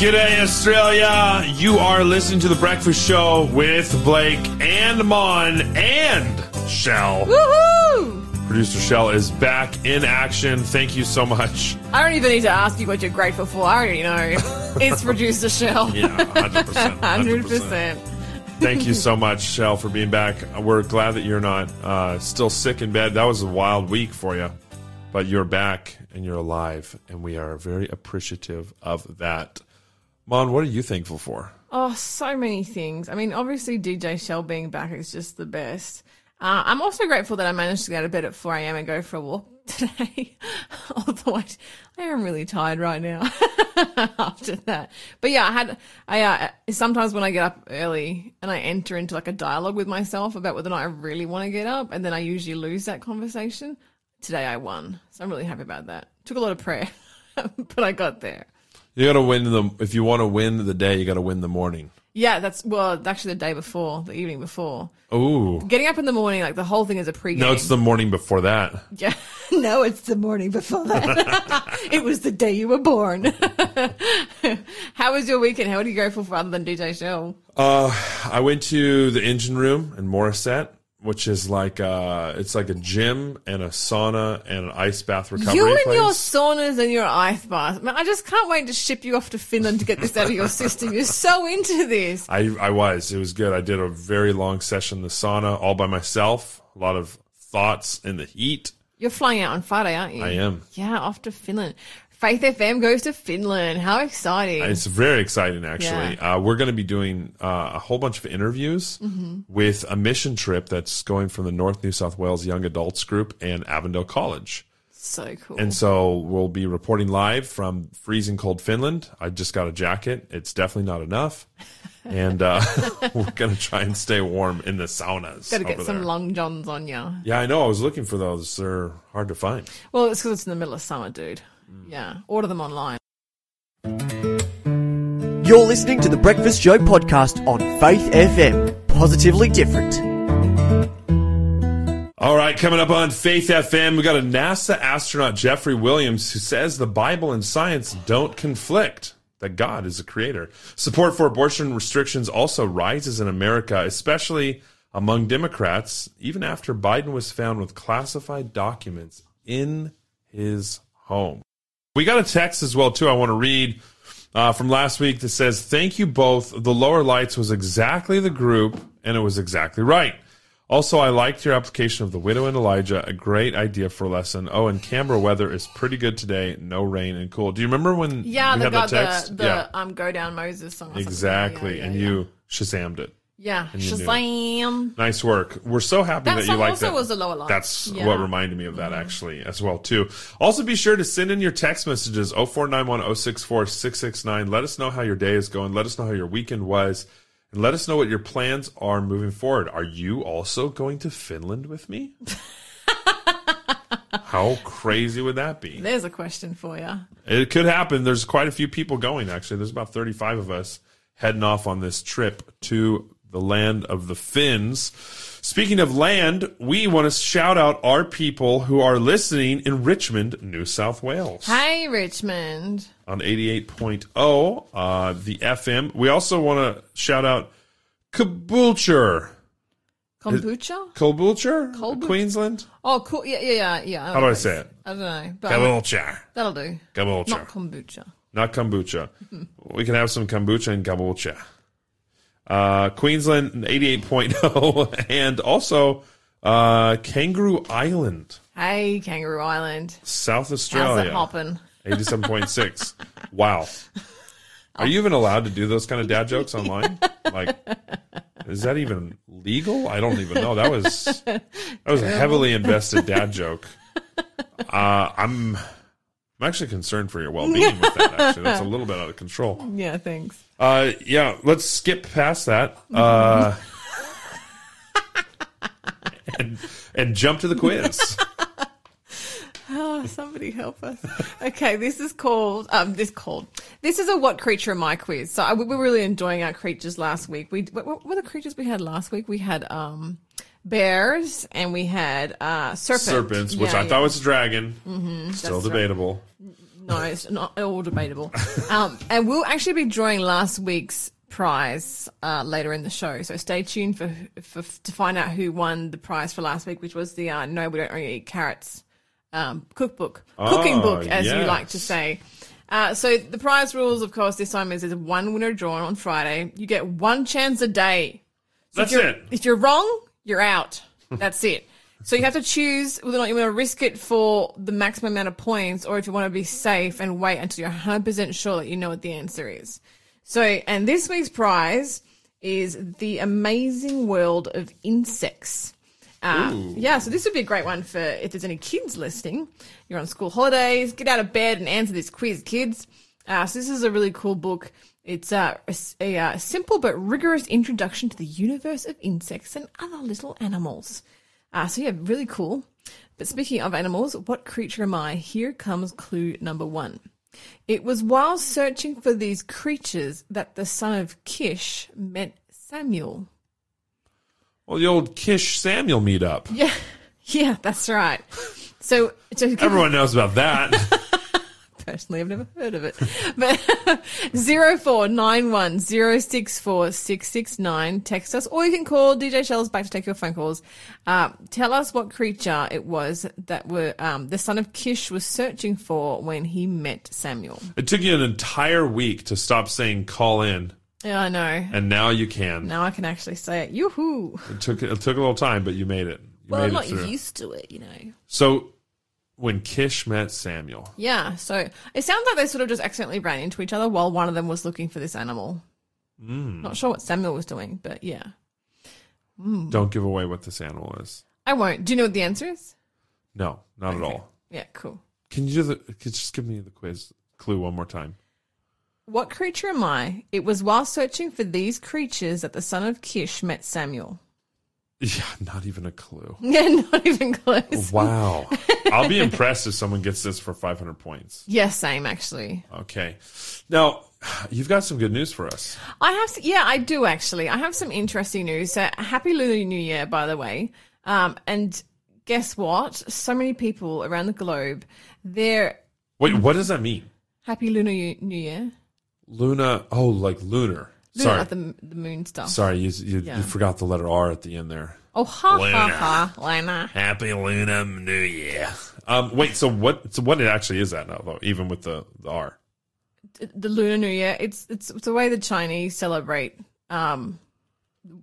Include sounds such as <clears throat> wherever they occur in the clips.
G'day, Australia. You are listening to The Breakfast Show with Blake and Mon and Shell. Woohoo! Producer Shell is back in action. Thank you so much. I don't even need to ask you what you're grateful for. I already know. <laughs> It's producer Shell. Yeah, 100%. 100%. 100%. Thank you so much, Shell, for being back. We're glad that you're not uh, still sick in bed. That was a wild week for you, but you're back and you're alive, and we are very appreciative of that. Mon, what are you thankful for? Oh, so many things. I mean, obviously, DJ Shell being back is just the best. Uh, I'm also grateful that I managed to get out of bed at 4 a.m. and go for a walk <laughs> today. Although I, I am really tired right now <laughs> after that. But yeah, I had, I, uh, sometimes when I get up early and I enter into like a dialogue with myself about whether or not I really want to get up, and then I usually lose that conversation. Today I won. So I'm really happy about that. Took a lot of prayer, <laughs> but I got there. You got to win the. If you want to win the day, you got to win the morning. Yeah, that's well, actually the day before, the evening before. Ooh. Getting up in the morning, like the whole thing is a pregame. No, it's the morning before that. Yeah. <laughs> <laughs> no, it's the morning before that. <laughs> it was the day you were born. How was your weekend? How are you grateful for other than DJ Shell? Uh, I went to the engine room in Morisset, which is like uh, it's like a gym and a sauna and an ice bath recovery You and place. your saunas and your ice baths. Man, I just can't wait to ship you off to Finland to get this out of your system. You're so into this. I I was. It was good. I did a very long session in the sauna all by myself. A lot of thoughts in the heat. You're flying out on Friday, aren't you? I am. Yeah, off to Finland. Faith FM goes to Finland. How exciting. It's very exciting, actually. Uh, we're going to be doing uh, a whole bunch of interviews Mm-hmm. with a mission trip that's going from the North New South Wales Young Adults Group and Avondale College. so cool. And so we'll be reporting live from freezing cold Finland. I just got a jacket. It's definitely not enough. <laughs> And uh, <laughs> we're going to try and stay warm in the saunas. Got to get some there. long johns on you. Yeah, I know. I was looking for those. They're hard to find. Well, it's because it's in the middle of summer, dude. Mm. Yeah, order them online. You're listening to the Breakfast Show podcast on Faith FM. Positively different. All right, coming up on Faith FM, we got a NASA astronaut, Jeffrey Williams, who says the Bible and science don't conflict, that God is a creator. Support for abortion restrictions also rises in America, especially among Democrats, even after Biden was found with classified documents in his home. We got a text as well, too, I want to read uh, from last week that says, Thank you both. The lower lights was exactly the group, and it was exactly right. Also, I liked your application of the widow and Elijah. A great idea for a lesson. Oh, and Canberra weather is pretty good today. No rain and cool. Do you remember when Yeah, we they had got that text? the, the yeah, um go down Moses song. exactly. Yeah, yeah, and you shazammed it. Yeah. Shazam. Nice work. We're so happy That that, you like also that. was the lower lights. That's Yeah. Mm-hmm. what reminded me of that actually as well too. Also be sure to send in your text messages 0491 064 669. Let us know how your day is going. Let us know how your weekend was. And let us know what your plans are moving forward. Are you also going to Finland with me? <laughs> how crazy would that be? There's a question for you. It could happen. There's quite a few people going, actually. There's about 35 of us heading off on this trip to the land of the Finns. Speaking of land, we want to shout out our people who are listening in Richmond, New South Wales Hi, Richmond. on 88.0, uh, the FM. We also want to shout out Caboolture. Kombucha? Caboolture? Queensland? Oh, cool. Yeah, yeah, yeah. yeah. How do I say it? I don't know. But Caboolture. that'll do. Caboolture. Not kombucha. not kombucha. <laughs> we can have some kombucha and kombucha. Uh, Queensland 88.0 <laughs> and also uh, Kangaroo Island, Hey, Kangaroo Island. South How's it Australia. hopping? <laughs> 87.6. wow. Are you even allowed to do those kind of dad jokes online? Like, is that even legal? I don't even know. That was that was a heavily invested dad joke. Uh, I'm I'm actually concerned for your well being with that. Actually, that's a little bit out of control. <laughs> Yeah, thanks. Uh, yeah, let's skip past that. Uh, <laughs> and, and jump to the quiz. <laughs> Oh, somebody help us. Okay, this is called, um, this called, this is a what creature am I quiz. So I, we were really enjoying our creatures last week. We, what, what were the creatures we had last week? We had, um, bears and we had, uh, serpents. Serpents, which Yeah, I yeah. thought was a dragon. Still debatable. right. No, it's not all debatable. <laughs> Um, and we'll actually be drawing last week's prize uh, later in the show. So stay tuned for, for to find out who won the prize for last week, which was the uh, No, We Don't Only Eat Carrots um, cookbook, cooking Oh, book, as you like to say. Uh, so the prize rules, of course, this time is there's one winner drawn on Friday. You get one chance a day. So That's if you're, it. If you're wrong, you're out. That's it. So you have to choose whether or not you want to risk it for the maximum amount of points, or if you want to be safe and wait until you're 100% sure that you know what the answer is. So, and this week's prize is the amazing world of insects. Uh, yeah, so this would be a great one for if there's any kids listening. You're on school holidays, get out of bed and answer this quiz, kids. Uh, so this is a really cool book. It's uh, a, a, uh simple but rigorous introduction to the universe of insects and other little animals. Uh, so yeah, really cool. But speaking of animals, what creature am I? Here comes clue number one. It was while searching for these creatures that the son of Kish met Samuel. Well, the old Kish Samuel meetup. <laughs> Yeah, yeah, that's right. So, so Everyone knows about that. <laughs> personally, I've never heard of it. <laughs> But <laughs> zero four nine one zero six four six six nine. Text us, or you can call DJ Shells back to take your phone calls. Uh, tell us what creature it was that were um, the son of Kish was searching for when he met Samuel. it took you an entire week to stop saying call in, Yeah, I know. and now you can. Now I can actually say it. Yoo-hoo. It took it took a little time, but you made it. You Well, I'm not used to it, you know. So when Kish met Samuel, Yeah, so it sounds like they sort of just accidentally ran into each other while one of them was looking for this animal. Hmm. Not sure what Samuel was doing, but yeah. don't give away what this animal is. I won't. Do you know what the answer is? No, not at all. Yeah, cool. Can you do the? Could you just give me the quiz clue one more time? What creature am I? It was while searching for these creatures that the son of Kish met Samuel. Yeah, not even a clue. <laughs> Yeah, not even close. Wow. <laughs> I'll be impressed if someone gets this for 500 points. Yeah, same actually. Okay. Now, you've got some good news for us. I have, s- yeah, I do actually. I have some interesting news. So, happy Lunar New Year, by the way. Um, and guess what? So many people around the globe, they're Wait, what does that mean? happy Lunar New Year. Luna. Oh, like lunar. Lunar, Sorry. like the, the moon stuff. Sorry, you, you, Yeah. you forgot the letter R at the end there. Oh, ha Lunar. ha ha, Lena. Happy Luna New Year. Um, wait, so what? So what it actually is that now, though? Even with the, the R. The Lunar New Year. It's it's it's the way the Chinese celebrate um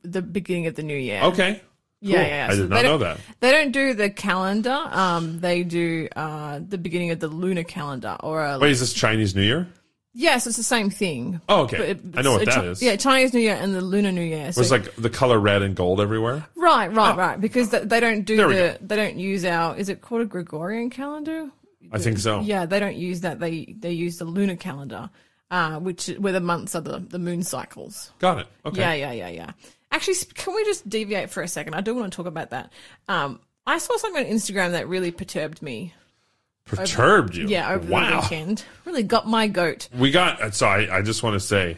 the beginning of the new year. Okay. Yeah, cool. yeah. I So did they not know don't- that. They don't do the calendar. Um, they do uh the beginning of the lunar calendar or a Wait, is this Chinese New Year? Yes, it's the same thing. Oh, okay. It- I know what that is. Yeah, Chinese New Year and the Lunar New Year. So, It's like the color red and gold everywhere. right, right, right. Because they don't do the they don't use our is it called a Gregorian calendar? I think so. Yeah, they don't use that. They they use the lunar calendar, uh, which where the months are the the moon cycles. Got it. Okay. Yeah, yeah, yeah, yeah. Actually, can we just deviate for a second? I do want to talk about that. Um, I saw something on Instagram that really perturbed me. Perturbed you. Yeah, over the weekend, really got my goat. We got. uh, So I, I just want to say,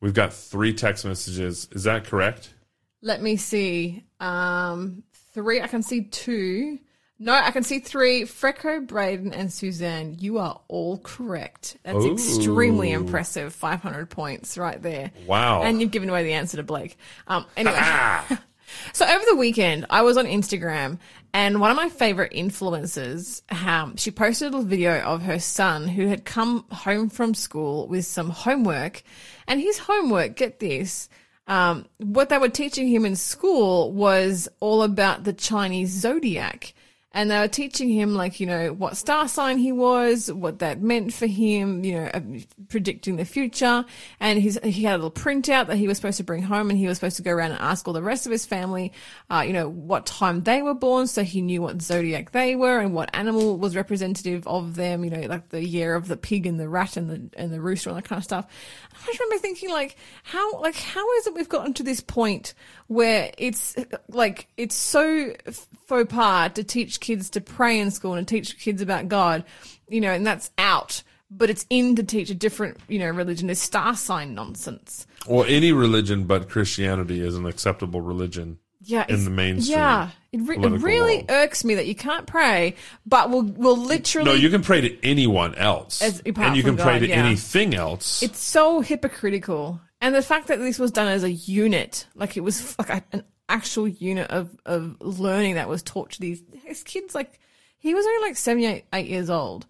we've got three text messages. Is that correct? Let me see. Um, three. I can see two. No, I can see three. Freco, Braden, and Suzanne. You are all correct. That's Ooh. extremely impressive. Five hundred points right there. Wow. And you've given away the answer to Blake. Um, anyway. <laughs> So over the weekend, I was on Instagram, and one of my favorite influencers, um, she posted a video of her son who had come home from school with some homework, and his homework, get this, um, what they were teaching him in school was all about the Chinese zodiac. And they were teaching him, like, you know, what star sign he was, what that meant for him, you know, uh, predicting the future. And he's, he had a little printout that he was supposed to bring home and he was supposed to go around and ask all the rest of his family, uh, you know, what time they were born. So he knew what zodiac they were and what animal was representative of them, you know, like the year of the pig and the rat and the, and the rooster and that kind of stuff. I just remember thinking, like, how, like, how is it we've gotten to this point where it's like, it's so faux pas to teach kids to pray in school and teach kids about God, you know, and that's out. But it's in to teach a different, you know, religion. This star sign nonsense. Well, any religion but Christianity is an acceptable religion. Yeah, in the mainstream Yeah, it, re- it really world. irks me that you can't pray, but we'll we'll literally. No, you can pray to anyone else, As- and you can pray to yeah. anything else. It's so hypocritical, and the fact that this was done as a unit, like it was like an actual unit of of learning that was taught to these, these kids. Like he was only like seven, eight, eight years old.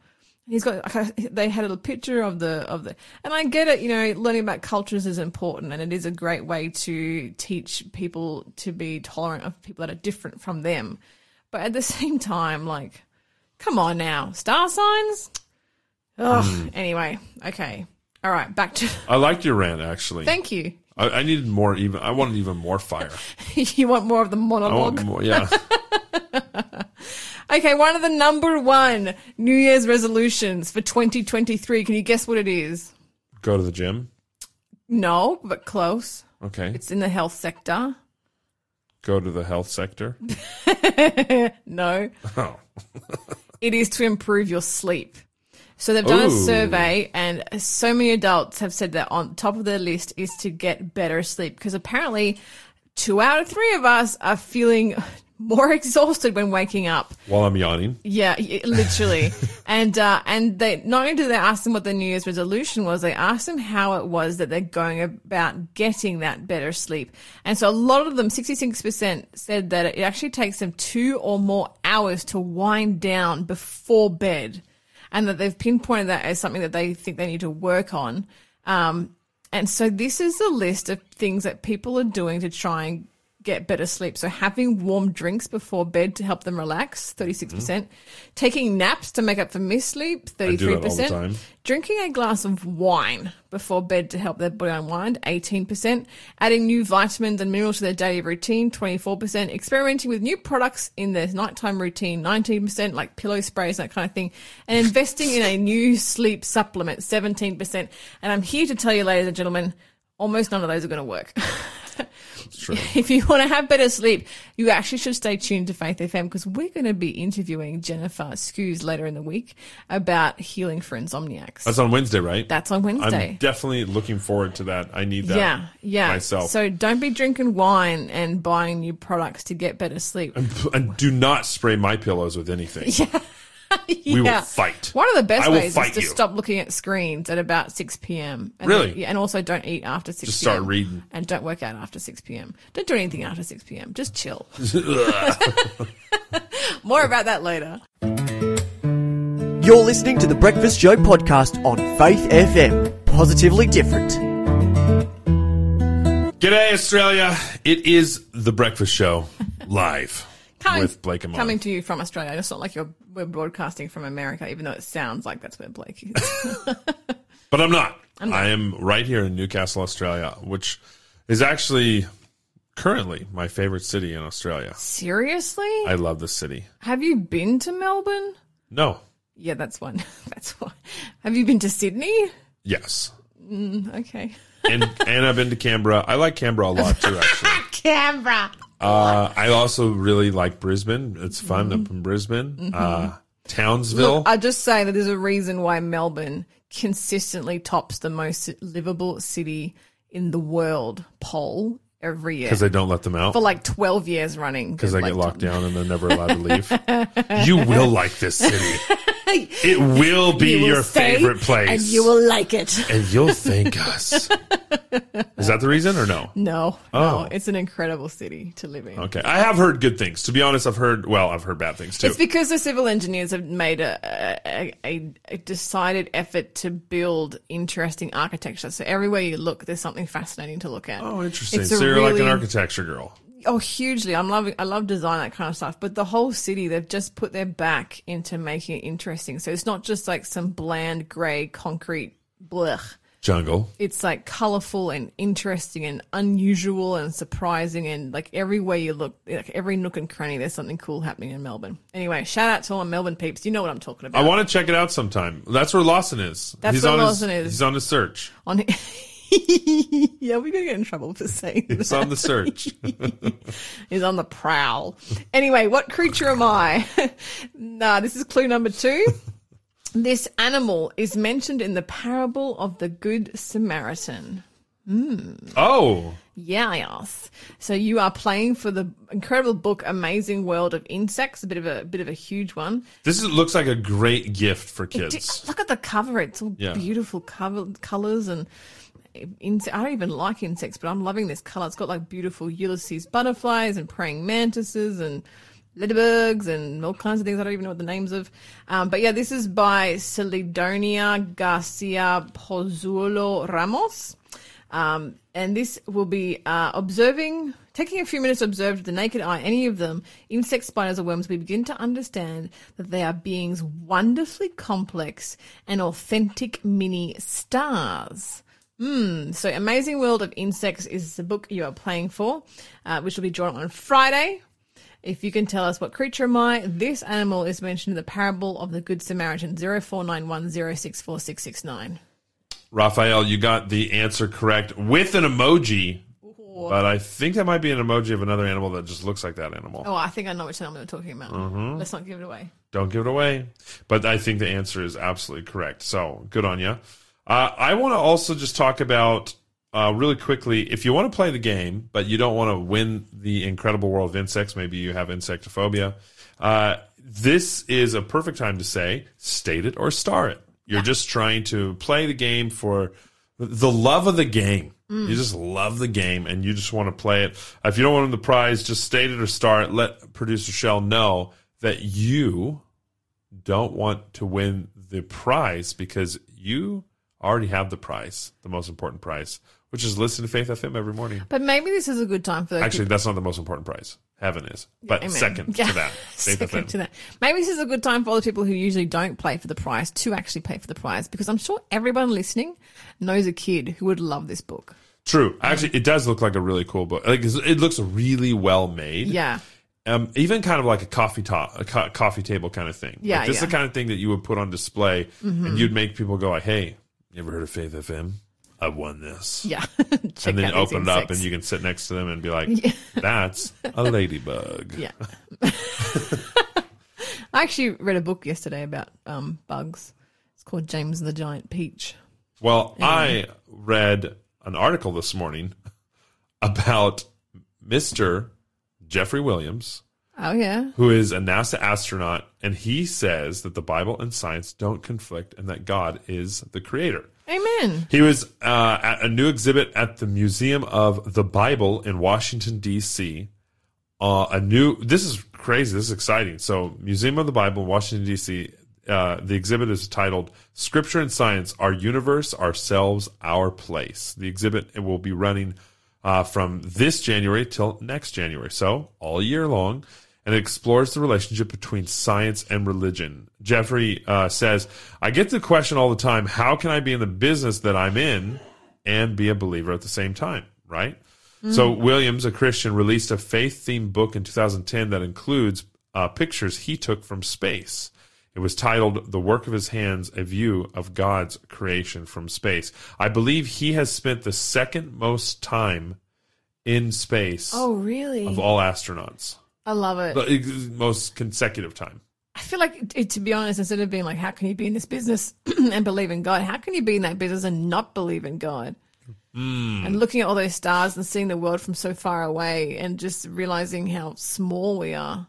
He's got. <laughs> They had a picture of the of the, and I get it. You know, learning about cultures is important, and it is a great way to teach people to be tolerant of people that are different from them. But at the <laughs> same time, like, come on now, star signs. Ugh. Hmm. Anyway, okay, all right, back to. I liked your rant actually. Thank you. I, I needed more. Even I wanted even more fire. <laughs> you want more of the I monologue? want more. Yeah. <laughs> Okay, one of the number one New Year's resolutions for 2023. Can you guess what it is? Go to the gym. No, but close. Okay. It's in the health sector. Go to the health sector. <laughs> No, Oh. it is to improve your sleep. So they've done a survey, and so many adults have said that on top of their list is to get better sleep because apparently, two out of three of us are feeling <laughs> more exhausted when waking up. While I'm yawning. Yeah, literally. <laughs> and uh, and they not only did they ask them what their New Year's resolution was, they asked them how it was that they're going about getting that better sleep. And so a lot of them, sixty six percent, said that it actually takes them two or more hours to wind down before bed, and that they've pinpointed that as something that they think they need to work on. Um, and so this is a list of things that people are doing to try and get better sleep. So having warm drinks before bed to help them relax, 36%. percent Taking naps to make up for missed sleep, Mm-hmm. do that all the 33%. time. Drinking a glass of wine before bed to help their body unwind, 18%. Adding new vitamins and minerals to their daily routine, 24%. Experimenting with new products in their nighttime routine, 19%, like pillow sprays, that kind of thing. And investing in a new sleep supplement, 17%. And I'm here to tell you, ladies and gentlemen, almost none of those are going to work. <laughs> <laughs> If you want to have better sleep, you actually should stay tuned to Faith FM because we're going to be interviewing Jennifer Skews later in the week about healing for insomniacs. That's on Wednesday, right? That's on Wednesday. I'm definitely looking forward to that. I need that. yeah, yeah. myself. So don't be drinking wine and buying new products to get better sleep. And do not spray my pillows with anything. <laughs> yeah. <laughs> We will fight. One of the best I ways is to you. stop looking at screens at about 6 p.m. And Really? yeah, and also don't eat after 6 Just p.m. start reading. And don't work out after 6 p.m. Don't do anything after 6 p.m. Just chill. <laughs> <laughs> More about that later. You're listening to the Breakfast Show podcast on Faith FM. Positively different. G'day, Australia. It is the Breakfast Show live Coming, with Blake and Molly. coming to you from Australia. It's not like you're we're broadcasting from America, even though it sounds like that's where Blake is. <laughs> But I'm not. I am right here in Newcastle, Australia, which is actually currently my favorite city in Australia. Seriously? I love this city. Have you been to Melbourne? No. Yeah, that's one. <laughs> That's one. Have you been to Sydney? Yes. Mm, okay. And and I've been to Canberra. I like Canberra a lot too, <laughs> actually. Canberra. Uh, I also really like Brisbane. It's fun up in Brisbane. Uh, Townsville. Look, I just say that there's a reason why Melbourne consistently tops the most livable city in the world poll every year because they don't let them out. for like 12 years running. because they get locked down and they're never allowed to <laughs> leave. you will like this city. It will be You will your favorite place. and you will like it. And you'll thank us. <laughs> Is that the reason or no? No, Oh. no, it's an incredible city to live in. Okay. I have heard good things. To be honest, I've heard, well, I've heard bad things too. It's because the civil engineers have made a, a, a, a decided effort to build interesting architecture. So everywhere you look, there's something fascinating to look at. oh, interesting. It's So you're like an architecture girl. Oh, hugely! I'm loving. I love design that kind of stuff. But the whole city, they've just put their back into making it interesting. So it's not just like some bland grey concrete blech. Jungle. It's like colorful and interesting and unusual and surprising and like everywhere you look, like every nook and cranny, there's something cool happening in Melbourne. Anyway, shout out to all my Melbourne peeps. You know what I'm talking about. I want to check it out sometime. That's where Lawson is. That's he's where on Lawson his, is. He's on his search. On <laughs> yeah, we're gonna get in trouble for saying He's on the search. <laughs> He's on the prowl. Anyway, what creature am I? <laughs> nah, this is clue number two. This animal is mentioned in the parable of the Good Samaritan. Hmm. Oh, Yeah, yes. So you are playing for the incredible book "Amazing World of Insects." A bit of a bit of a huge one. this is, looks like a great gift for kids. Look at the cover; it's all Yeah. beautiful cover colors and. Inse- I don't even like insects, but I'm loving this color. It's got like beautiful Ulysses butterflies and praying mantises and ladybugs and all kinds of things. I don't even know what the names of. Um, but yeah, this is by Celidonia Garcia Pozuelo Ramos. Um, and this will be uh, observing, taking a few minutes to observe with the naked eye any of them, insects, spiders, or worms, we begin to understand that they are beings wonderfully complex and authentic mini stars. Hmm. So, Amazing World of Insects is the book you are playing for, uh, which will be drawn on Friday. If you can tell us what creature am I, this animal is mentioned in the parable of the Good Samaritan 0491064669. Raphael, you got the answer correct with an emoji, but I think that might be an emoji of another animal that just looks like that animal. Oh, I think I know which animal you're talking about. Mm-hmm. Let's not give it away. Don't give it away. But I think the answer is absolutely correct. So good on you. Uh, I want to also just talk about uh, really quickly if you want to play the game, but you don't want to win the incredible world of insects, maybe you have insectophobia. Uh, this is a perfect time to say state it or star it. You're just trying to play the game for the love of the game. You just love the game and you just want to play it. If you don't want the prize, just state it or star it. Let producer Shell know that you don't want to win the prize because you already have the prize, the most important prize, which is listen to Faith FM every morning. But maybe this is a good time for Actually, that's not the most important prize. Heaven is. But Amen. second <laughs> Yeah. to that, Faith Second FM. to that. Maybe this is a good time for all the people who usually don't play for the prize to actually pay for the prize because I'm sure everyone listening knows a kid who would love this book. True. Actually, it does look like a really cool book. Like it looks really well made. Yeah. Um, even kind of like a coffee top, a co- coffee table kind of thing. Yeah, like, this is the kind of thing that you would put on display, and you'd make people go, like, "Hey, you ever heard of Faith FM? I won this." Yeah. <laughs> And then you open it up, insects. and you can sit next to them and be like, <laughs> "That's a ladybug." Yeah. <laughs> I actually read a book yesterday about um, bugs. It's called James and the Giant Peach. Well, I read an article this morning about Mister Jeffrey Williams. Oh, yeah. who is a NASA astronaut, and he says that the Bible and science don't conflict and that God is the creator. Amen. He was uh, at a new exhibit at the Museum of the Bible in Washington, D.C. Uh, a new, this is crazy, this is exciting. So, Museum of the Bible in Washington, D.C., uh, the exhibit is titled Scripture and Science Our Universe, Ourselves, Our Place. The exhibit will be running uh, from this January till next January, so all year long, and it explores the relationship between science and religion. Jeffrey uh, says, I get the question all the time how can I be in the business that I'm in and be a believer at the same time, right? So, Williams, a Christian, released a faith themed book in 2010 that includes uh, pictures he took from space. It was titled The Work of His Hands A View of God's Creation from Space. I believe he has spent the second most time in space Oh, really? of all astronauts, I love it. the most consecutive time. I feel like, it, to be honest, instead of being like, how can you be in this business <clears throat> and believe in God? How can you be in that business and not believe in God? Hmm. And looking at all those stars and seeing the world from so far away and just realizing how small we are.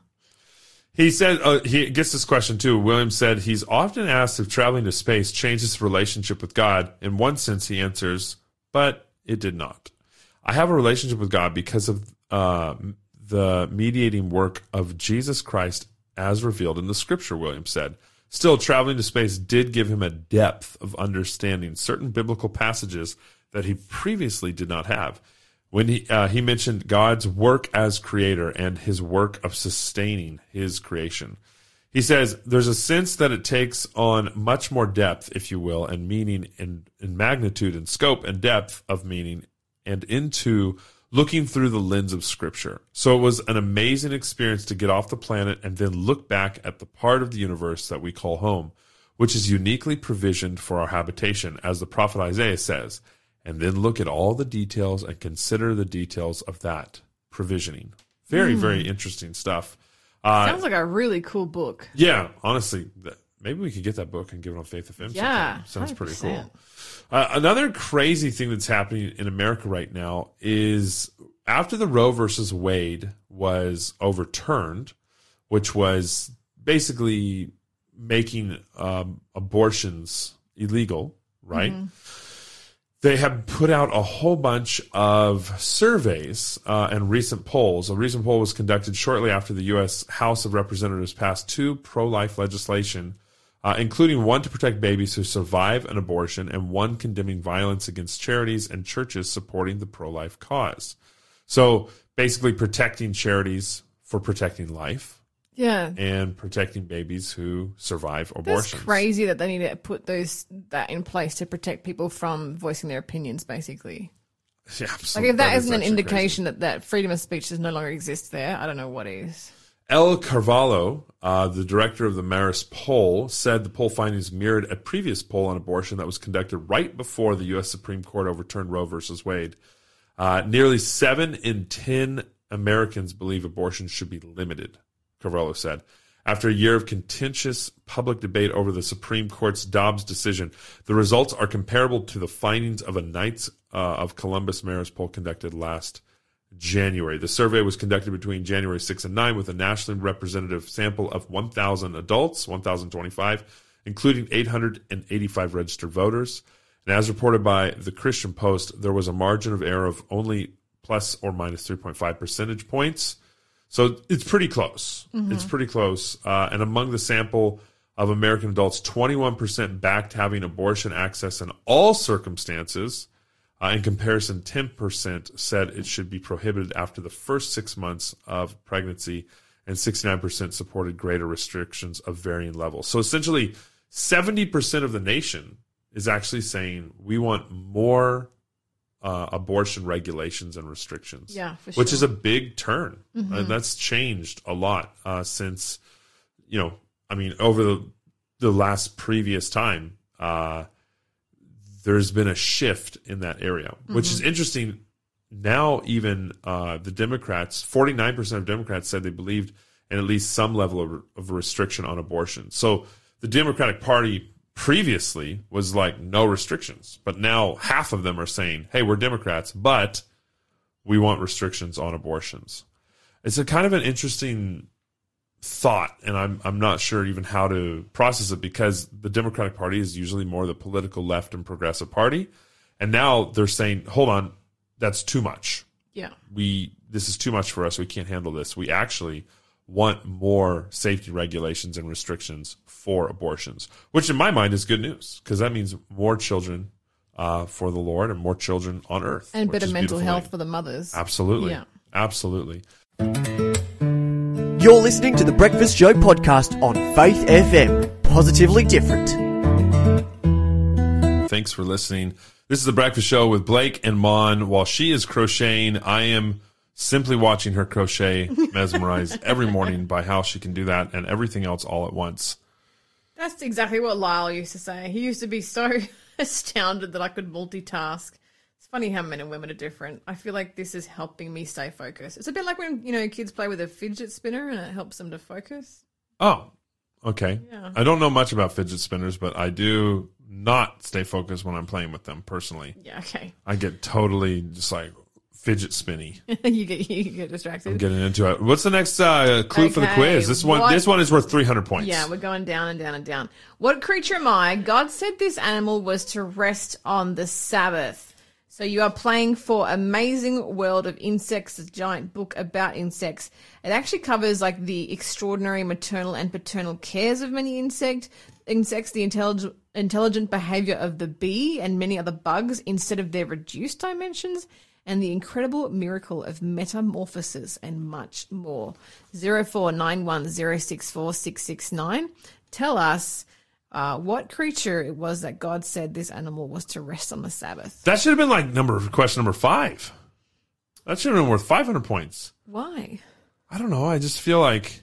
He said uh, he gets this question too. Williams said he's often asked if traveling to space changes his relationship with God. In one sense, he answers, but it did not. I have a relationship with God because of uh, the mediating work of Jesus Christ as revealed in the Scripture. Williams said. Still, traveling to space did give him a depth of understanding certain biblical passages that he previously did not have when he uh, he mentioned God's work as creator and his work of sustaining his creation. He says there's a sense that it takes on much more depth, if you will, and meaning in, in magnitude and scope and depth of meaning and into looking through the lens of scripture. So it was an amazing experience to get off the planet and then look back at the part of the universe that we call home, which is uniquely provisioned for our habitation, as the prophet Isaiah says and then look at all the details and consider the details of that provisioning. Very, very interesting stuff. Uh, Sounds like a really cool book. yeah, honestly, maybe we could get that book and give it on Faith FM. Yeah, sometime. sounds pretty 100%. cool. Uh, another crazy thing that's happening in America right now is after the Roe versus Wade was overturned, which was basically making um, abortions illegal, right? They have put out a whole bunch of surveys uh, and recent polls. A recent poll was conducted shortly after the U.S. House of Representatives passed two pro life legislation uh, including one to protect babies who survive an abortion and one condemning violence against charities and churches supporting the pro life cause. So basically, protecting charities for protecting life Yeah. and protecting babies who survive That's crazy that they need to put those that in place to protect people from voicing their opinions, basically. Yeah, Like absolutely. if that is isn't an actually crazy. indication that, that freedom of speech does no longer exist there, I don't know what is. El Carvalho, uh, the director of the Marist poll, said the poll findings mirrored a previous poll on abortion that was conducted right before the U.S. Supreme Court overturned Roe versus Wade. Uh, nearly seven in 10 Americans believe abortion should be limited, Carvalho said. After a year of contentious public debate over the Supreme Court's Dobbs decision, the results are comparable to the findings of a Knights uh, of Columbus Marist poll conducted last January. The survey was conducted between January 6 and 9 with a nationally representative sample of 1,000 adults, 1,025, including 885 registered voters. And as reported by the Christian Post, there was a margin of error of only plus or minus 3.5 percentage points. So it's pretty close. It's pretty close. Uh, and among the sample of American adults, 21% backed having abortion access in all circumstances. Uh, in comparison, 10% said it should be prohibited after the first six months of pregnancy, and 69% supported greater restrictions of varying levels. So essentially, 70% of the nation is actually saying we want more uh, abortion regulations and restrictions. Yeah, for Which is a big turn. And that's changed a lot uh, since, you know, I mean, over the, the last previous time. Uh, there's been a shift in that area, which Mm-hmm. is interesting. Now, even uh, the Democrats, 49% of Democrats said they believed in at least some level of, of restriction on abortion. So the Democratic Party previously was like no restrictions, but now half of them are saying, hey, we're Democrats, but we want restrictions on abortions. It's a kind of an interesting thought, and I'm I'm not sure even how to process it because the Democratic Party is usually more the political left and progressive party, and now they're saying, "Hold on, that's too much. Yeah. We this is too much for us. We can't handle this. We actually want more safety regulations and restrictions for abortions, which in my mind is good news because that means more children uh, for the Lord and more children on earth And better mental health for the mothers. Absolutely, Yeah. absolutely. You're listening to the Breakfast Show podcast on Faith FM. Positively different. Thanks for listening. This is the Breakfast Show with Blake and Mon. While she is crocheting, I am simply watching her crochet, <laughs> mesmerized every morning by how she can do that and everything else all at once. That's exactly what Lyle used to say. He used to be so <laughs> astounded that I could multitask. Funny how men and women are different. I feel like this is helping me stay focused. It's a bit like when, you know, kids play with a fidget spinner and it helps them to focus. Oh, okay. Yeah. I don't know much about fidget spinners, but I do not stay focused when I'm playing with them personally. Yeah, okay. I get totally just like fidget spinny. <laughs> you get you get distracted. I'm getting into it. What's the next uh, clue for the quiz? This one, what- this one is worth 300 points. Yeah, we're going down and down and down. What creature am I? God said this animal was to rest on the Sabbath. So you are playing for Amazing World of Insects, a giant book about insects. It actually covers like the extraordinary maternal and paternal cares of many insect insects, the intelligent intelligent behavior of the bee and many other bugs instead of their reduced dimensions and the incredible miracle of metamorphosis and much more. 0491064669. Tell us uh, what creature it was that God said this animal was to rest on the Sabbath. That should have been like number question number five. That should have been worth 500 points. Why? I don't know. I just feel like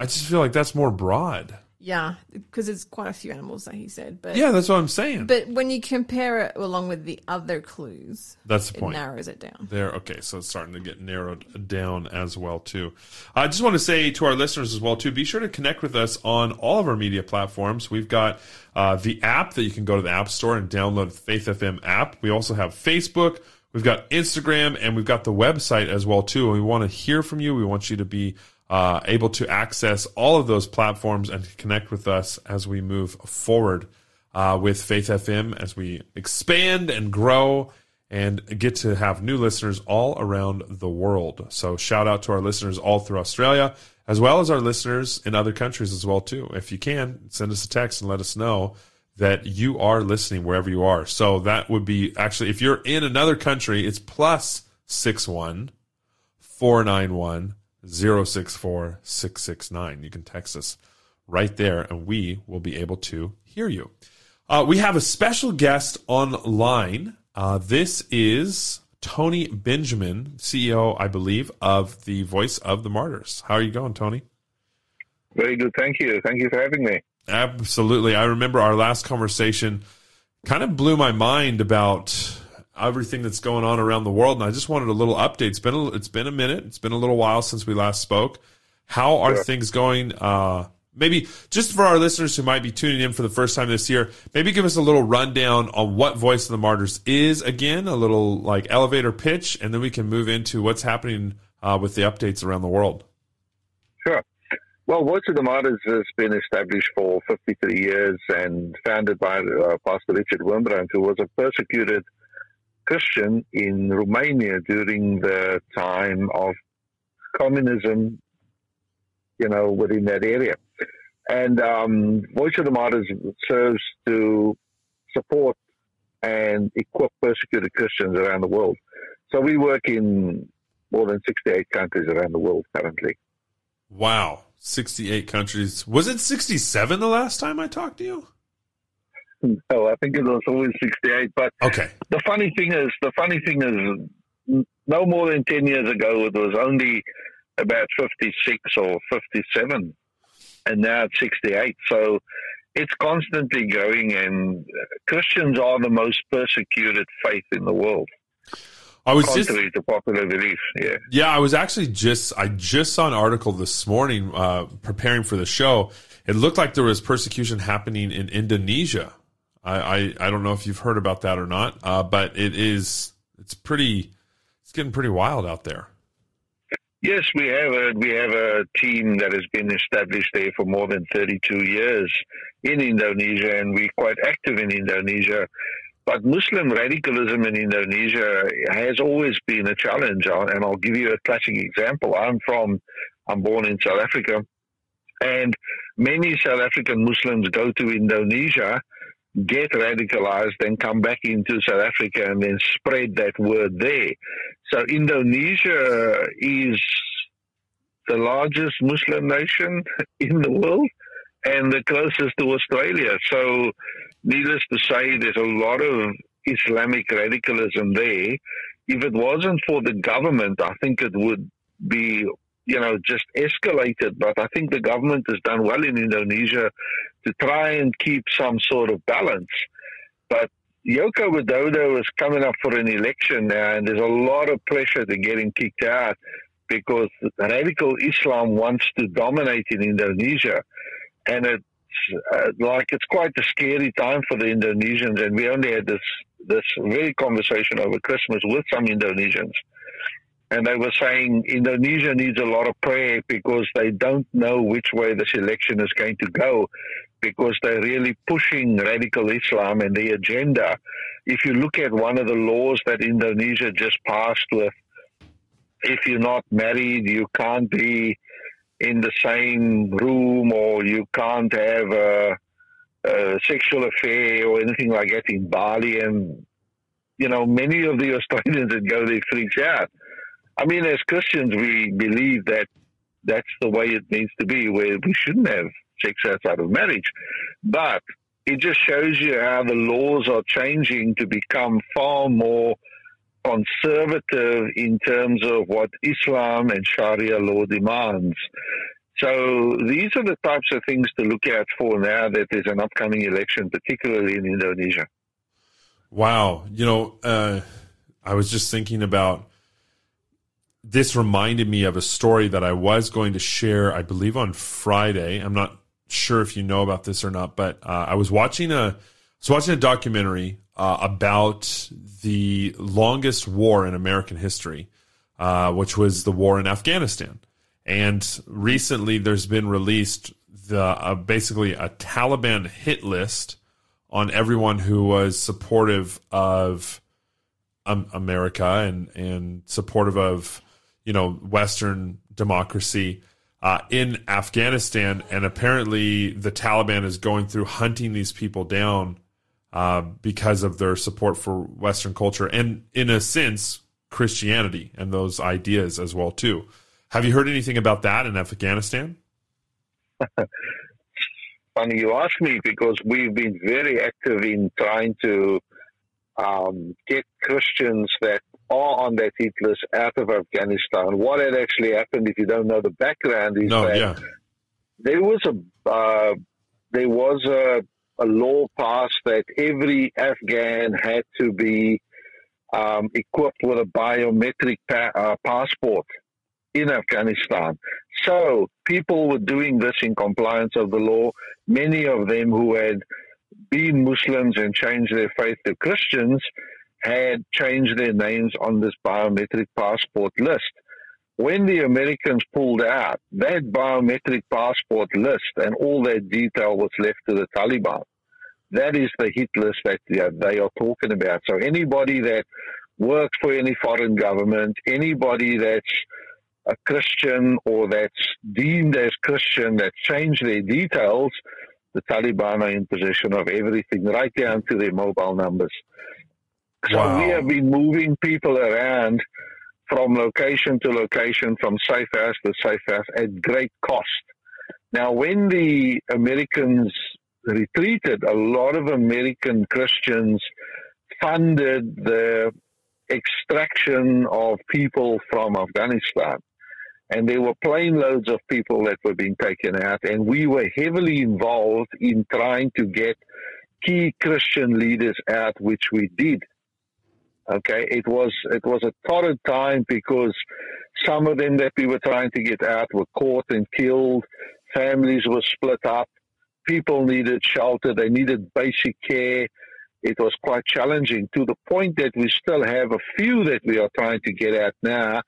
I just feel like that's more broad. Yeah, because it's quite a few animals that he said. But Yeah, that's what I'm saying. but when you compare it along with the other clues, that's the it point. narrows it down. There, okay, so it's starting to get narrowed down as well too. I just want to say to our listeners as well too, be sure to connect with us on all of our media platforms. We've got uh, the app that you can go to the App Store and download the Faith FM app. We also have Facebook, we've got Instagram, and we've got the website as well too. And we want to hear from you. We want you to be uh, able to access all of those platforms and connect with us as we move forward uh, with Faith FM as we expand and grow and get to have new listeners all around the world. So shout out to our listeners all through Australia, as well as our listeners in other countries as well too. If you can, send us a text and let us know that you are listening wherever you are. So that would be actually if you're in another country, it's plus six one four nine one zero six four six six nine. You can text us right there and we will be able to hear you. Uh, we have a special guest online. Uh, this is Tony Benjamin, CEO, I believe, of the Voice of the Martyrs. How are you going, Tony? Very good. Thank you. Thank you for having me. Absolutely. I remember our last conversation kind of blew my mind about everything that's going on around the world, and I just wanted a little update. It's been a, it's been a minute. It's been a little while since we last spoke. How are things going? Uh, maybe just for our listeners who might be tuning in for the first time this year, maybe give us a little rundown on what Voice of the Martyrs is again, a little like elevator pitch, and then we can move into what's happening uh, with the updates around the world. Sure. Well, Voice of the Martyrs has been established for 53 years and founded by uh, Pastor Richard Wurmbrand, who was a persecuted Christian in Romania during the time of communism, you know, within that area. And um, Voice of the Martyrs serves to support and equip persecuted Christians around the world. So we work in more than 68 countries around the world currently. Wow, sixty-eight countries. Was it sixty-seven the last time I talked to you? No, I think it was always 68. But Okay. the funny thing is, the funny thing is, no more than 10 years ago, it was only about 56 or 57. And now it's 68. So it's constantly growing, and Christians are the most persecuted faith in the world, I was just contrary to popular belief. Yeah. Yeah, I was actually just I just saw an article this morning uh, preparing for the show. It looked like there was persecution happening in Indonesia. I, I, I don't know if you've heard about that or not, uh, but it is it's pretty it's getting pretty wild out there. Yes, we have a we have a team that has been established there for more than 32 years in Indonesia, and we're quite active in Indonesia. But Muslim radicalism in Indonesia has always been a challenge, and I'll give you a classic example. I'm from I'm born in South Africa, and many South African Muslims go to Indonesia, get radicalized, and come back into South Africa and then spread that word there. So Indonesia is the largest Muslim nation <laughs> in the world and the closest to Australia. So, needless to say, there's a lot of Islamic radicalism there. If it wasn't for the government, I think it would be, you know, just escalated. But I think the government has done well in Indonesia to try and keep some sort of balance. But Joko Widodo is coming up for an election now, and there's a lot of pressure to get him kicked out because radical Islam wants to dominate in Indonesia, and it's uh, like it's quite a scary time for the Indonesians. And we only had this this very conversation over Christmas with some Indonesians, and they were saying Indonesia needs a lot of prayer because they don't know which way this election is going to go because they're really pushing radical Islam and the agenda. If you look at one of the laws that Indonesia just passed with, if you're not married, you can't be in the same room or you can't have a, a sexual affair or anything like that in Bali. And, you know, many of the Australians that go there freaks out. I mean, as Christians, we believe that that's the way it needs to be, where we shouldn't have sex outside of marriage. But it just shows you how the laws are changing to become far more conservative in terms of what Islam and Sharia law demands. So these are the types of things to look out for now that there's an upcoming election, particularly in Indonesia. Wow. You know, uh, I was just thinking about this reminded me of a story that I was going to share, I believe on Friday. I'm not sure if you know about this or not, but uh, I was watching a was watching a documentary uh, about the longest war in American history, uh, which was the war in Afghanistan. And recently, there's been released the uh, basically a Taliban hit list on everyone who was supportive of um, America and and supportive of you know Western democracy uh, in Afghanistan, and apparently the Taliban is going through hunting these people down uh, because of their support for Western culture and, in a sense, Christianity and those ideas as well too. Have you heard anything about that in Afghanistan? <laughs> Funny you ask me because we've been very active in trying to um, get Christians that are on that hit list out of Afghanistan. What had actually happened, if you don't know the background, is no, that yeah. there was a uh, there was a, a, law passed that every Afghan had to be um, equipped with a biometric pa- uh, passport in Afghanistan. So people were doing this in compliance of the law. Many of them who had been Muslims and changed their faith to Christians had changed their names on this biometric passport list. When the Americans pulled out, that biometric passport list and all that detail was left to the Taliban. That is the hit list that they are talking about. So anybody that works for any foreign government, anybody that's a Christian or that's deemed as Christian that changed their details, the Taliban are in possession of everything, right down to their mobile numbers. So wow. we have been moving people around from location to location, from safe house to safe house at great cost. Now, when the Americans retreated, a lot of American Christians funded the extraction of people from Afghanistan. And there were plane loads of people that were being taken out, and we were heavily involved in trying to get key Christian leaders out, which we did. Okay, it was it was a torrid time because some of them that we were trying to get out were caught and killed. Families were split up. People needed shelter. They needed basic care. It was quite challenging to the point that we still have a few that we are trying to get out now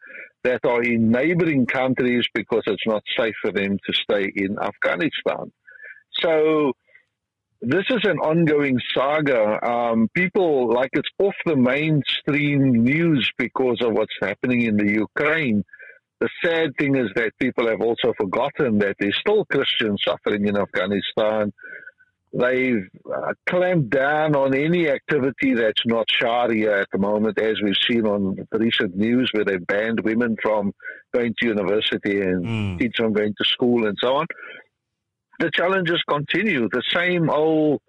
that are in neighboring countries because it's not safe for them to stay in Afghanistan. So this is an ongoing saga. Um, people like it's off the mainstream news because of what's happening in the Ukraine. The sad thing is that people have also forgotten that there's still Christians suffering in Afghanistan. They've uh, clamped down on any activity that's not Sharia at the moment, as we've seen on the recent news where they banned women from going to university and mm. teach them going to school and so on the challenges continue. The same old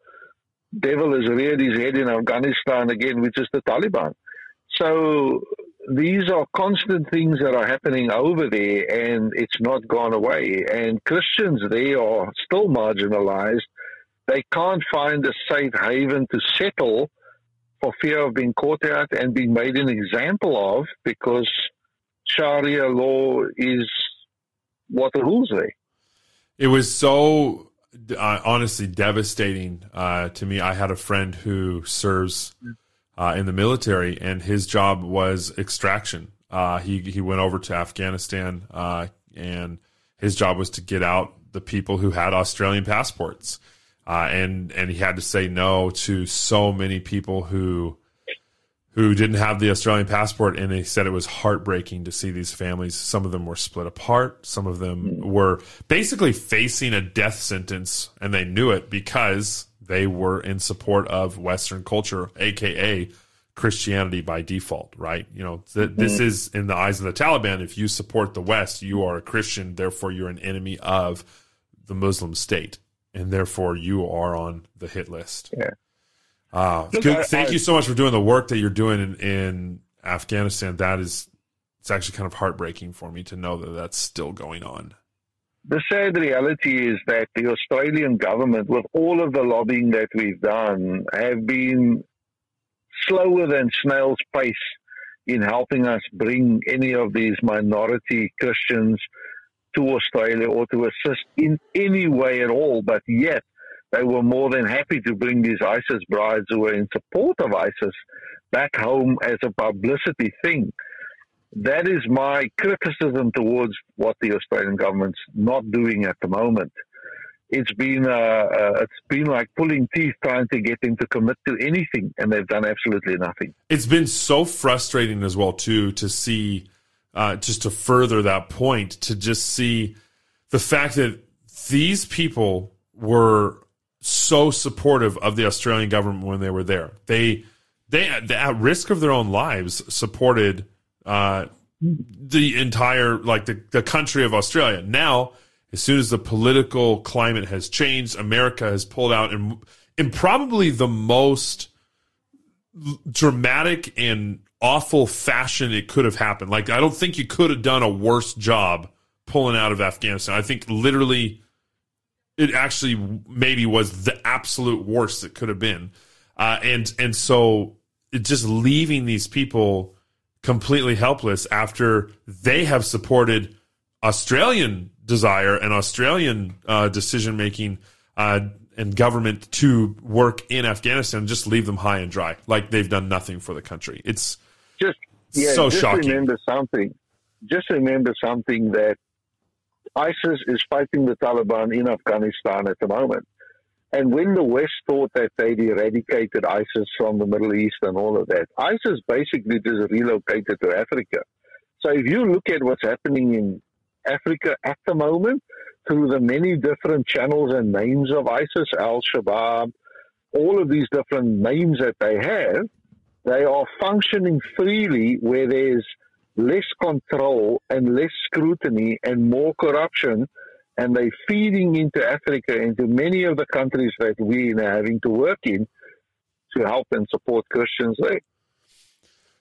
devil has reared his head in Afghanistan again, which is the Taliban. So these are constant things that are happening over there, and it's not gone away. And Christians there are still marginalized. They can't find a safe haven to settle for fear of being caught out and being made an example of because Sharia law is what rules there. It was so uh, honestly devastating uh, to me. I had a friend who serves uh, in the military, and his job was extraction. Uh, he he went over to Afghanistan, uh, and his job was to get out the people who had Australian passports, uh, and and he had to say no to so many people who who didn't have the Australian passport, and they said it was heartbreaking to see these families. Some of them were split apart. Some of them were basically facing a death sentence, and they knew it because they were in support of Western culture, aka Christianity by default. Right? You know, th- this mm-hmm. is in the eyes of the Taliban. If you support the West, you are a Christian. Therefore, you're an enemy of the Muslim state, and therefore you are on the hit list. Yeah. Uh, good. Thank you so much for doing the work that you're doing in, in Afghanistan. That is, it's actually kind of heartbreaking for me to know that that's still going on. the sad reality is that the Australian government, with all of the lobbying that we've done, have been slower than snail's pace in helping us bring any of these minority Christians to Australia or to assist in any way at all. But yet, they were more than happy to bring these ISIS brides who were in support of ISIS back home as a publicity thing. That is my criticism towards what the Australian government's not doing at the moment. It's been uh, uh, it's been like pulling teeth trying to get them to commit to anything, and they've done absolutely nothing. It's been so frustrating as well too to see, uh, just to further that point, to just see the fact that these people were so supportive of the Australian government when they were there. They they at risk of their own lives supported uh, the entire like the, the country of Australia. Now, as soon as the political climate has changed, America has pulled out in in probably the most dramatic and awful fashion it could have happened. Like I don't think you could have done a worse job pulling out of Afghanistan. I think literally it actually maybe was the absolute worst it could have been. Uh, and and so just leaving these people completely helpless after they have supported Australian desire and Australian uh, decision making uh, and government to work in Afghanistan, just leave them high and dry, like they've done nothing for the country. It's just yeah, so just shocking. Remember something. Just remember something that ISIS is fighting the Taliban in Afghanistan at the moment. And when the West thought that they'd eradicated ISIS from the Middle East and all of that, ISIS basically just relocated to Africa. So if you look at what's happening in Africa at the moment, through the many different channels and names of ISIS, Al Shabaab, all of these different names that they have, they are functioning freely where there's less control and less scrutiny and more corruption and they're feeding into Africa, into many of the countries that we're having to work in to help and support Christians there.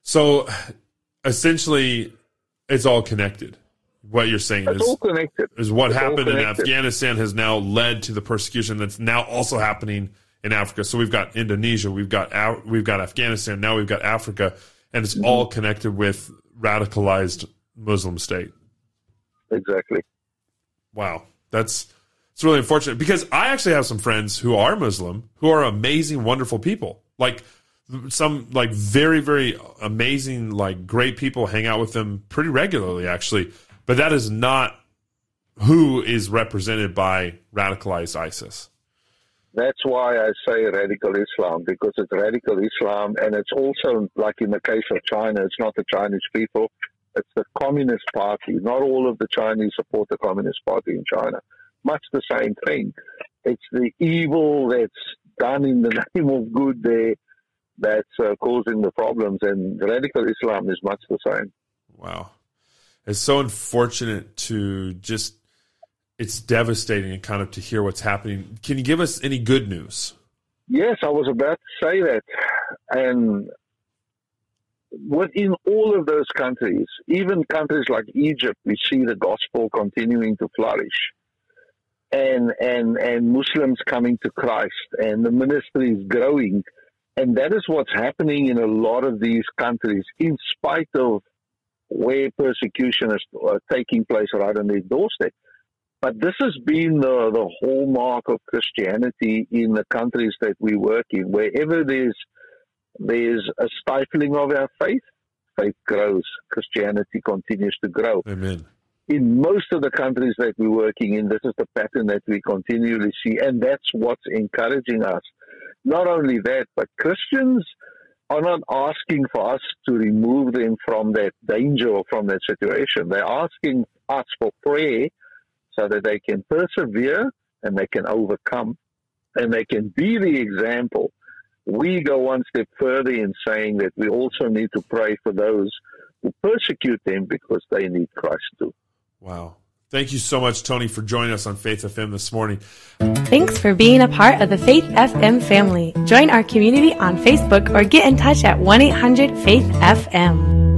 So essentially, it's all connected. What you're saying it's is, all connected. is what it's happened in Afghanistan has now led to the persecution that's now also happening in Africa. So we've got Indonesia, we've got we've got Afghanistan, now we've got Africa, and it's mm-hmm. all connected with radicalized Muslim state. Exactly. Wow, that's it's really unfortunate because I actually have some friends who are Muslim who are amazing, wonderful people. Like some like very very amazing like great people hang out with them pretty regularly actually but that is not who is represented by radicalized isis that's why i say radical islam because it's radical islam and it's also like in the case of china it's not the chinese people it's the Communist Party. Not all of the Chinese support the Communist Party in China. Much the same thing. It's the evil that's done in the <laughs> name of good there that's uh, causing the problems, and radical Islam is much the same. Wow. It's so unfortunate to just, it's devastating and kind of to hear what's happening. Can you give us any good news? Yes, I was about to say that. And within all of those countries, even countries like Egypt, we see the gospel continuing to flourish. And, and, and Muslims coming to Christ and the ministry is growing. And that is what's happening in a lot of these countries, in spite of where persecution is uh, taking place right on their doorstep. But this has been the, the hallmark of Christianity in the countries that we work in. Wherever there's there's a stifling of our faith. Faith grows. Christianity continues to grow. Amen. In most of the countries that we're working in, this is the pattern that we continually see, and that's what's encouraging us. Not only that, but Christians are not asking for us to remove them from that danger or from that situation. They're asking us for prayer so that they can persevere and they can overcome and they can be the example we go one step further in saying that we also need to pray for those who persecute them because they need Christ too. Wow. Thank you so much, Tony, for joining us on Faith FM this morning. Thanks for being a part of the Faith FM family. Join our community on Facebook or get in touch at 1 800 Faith FM.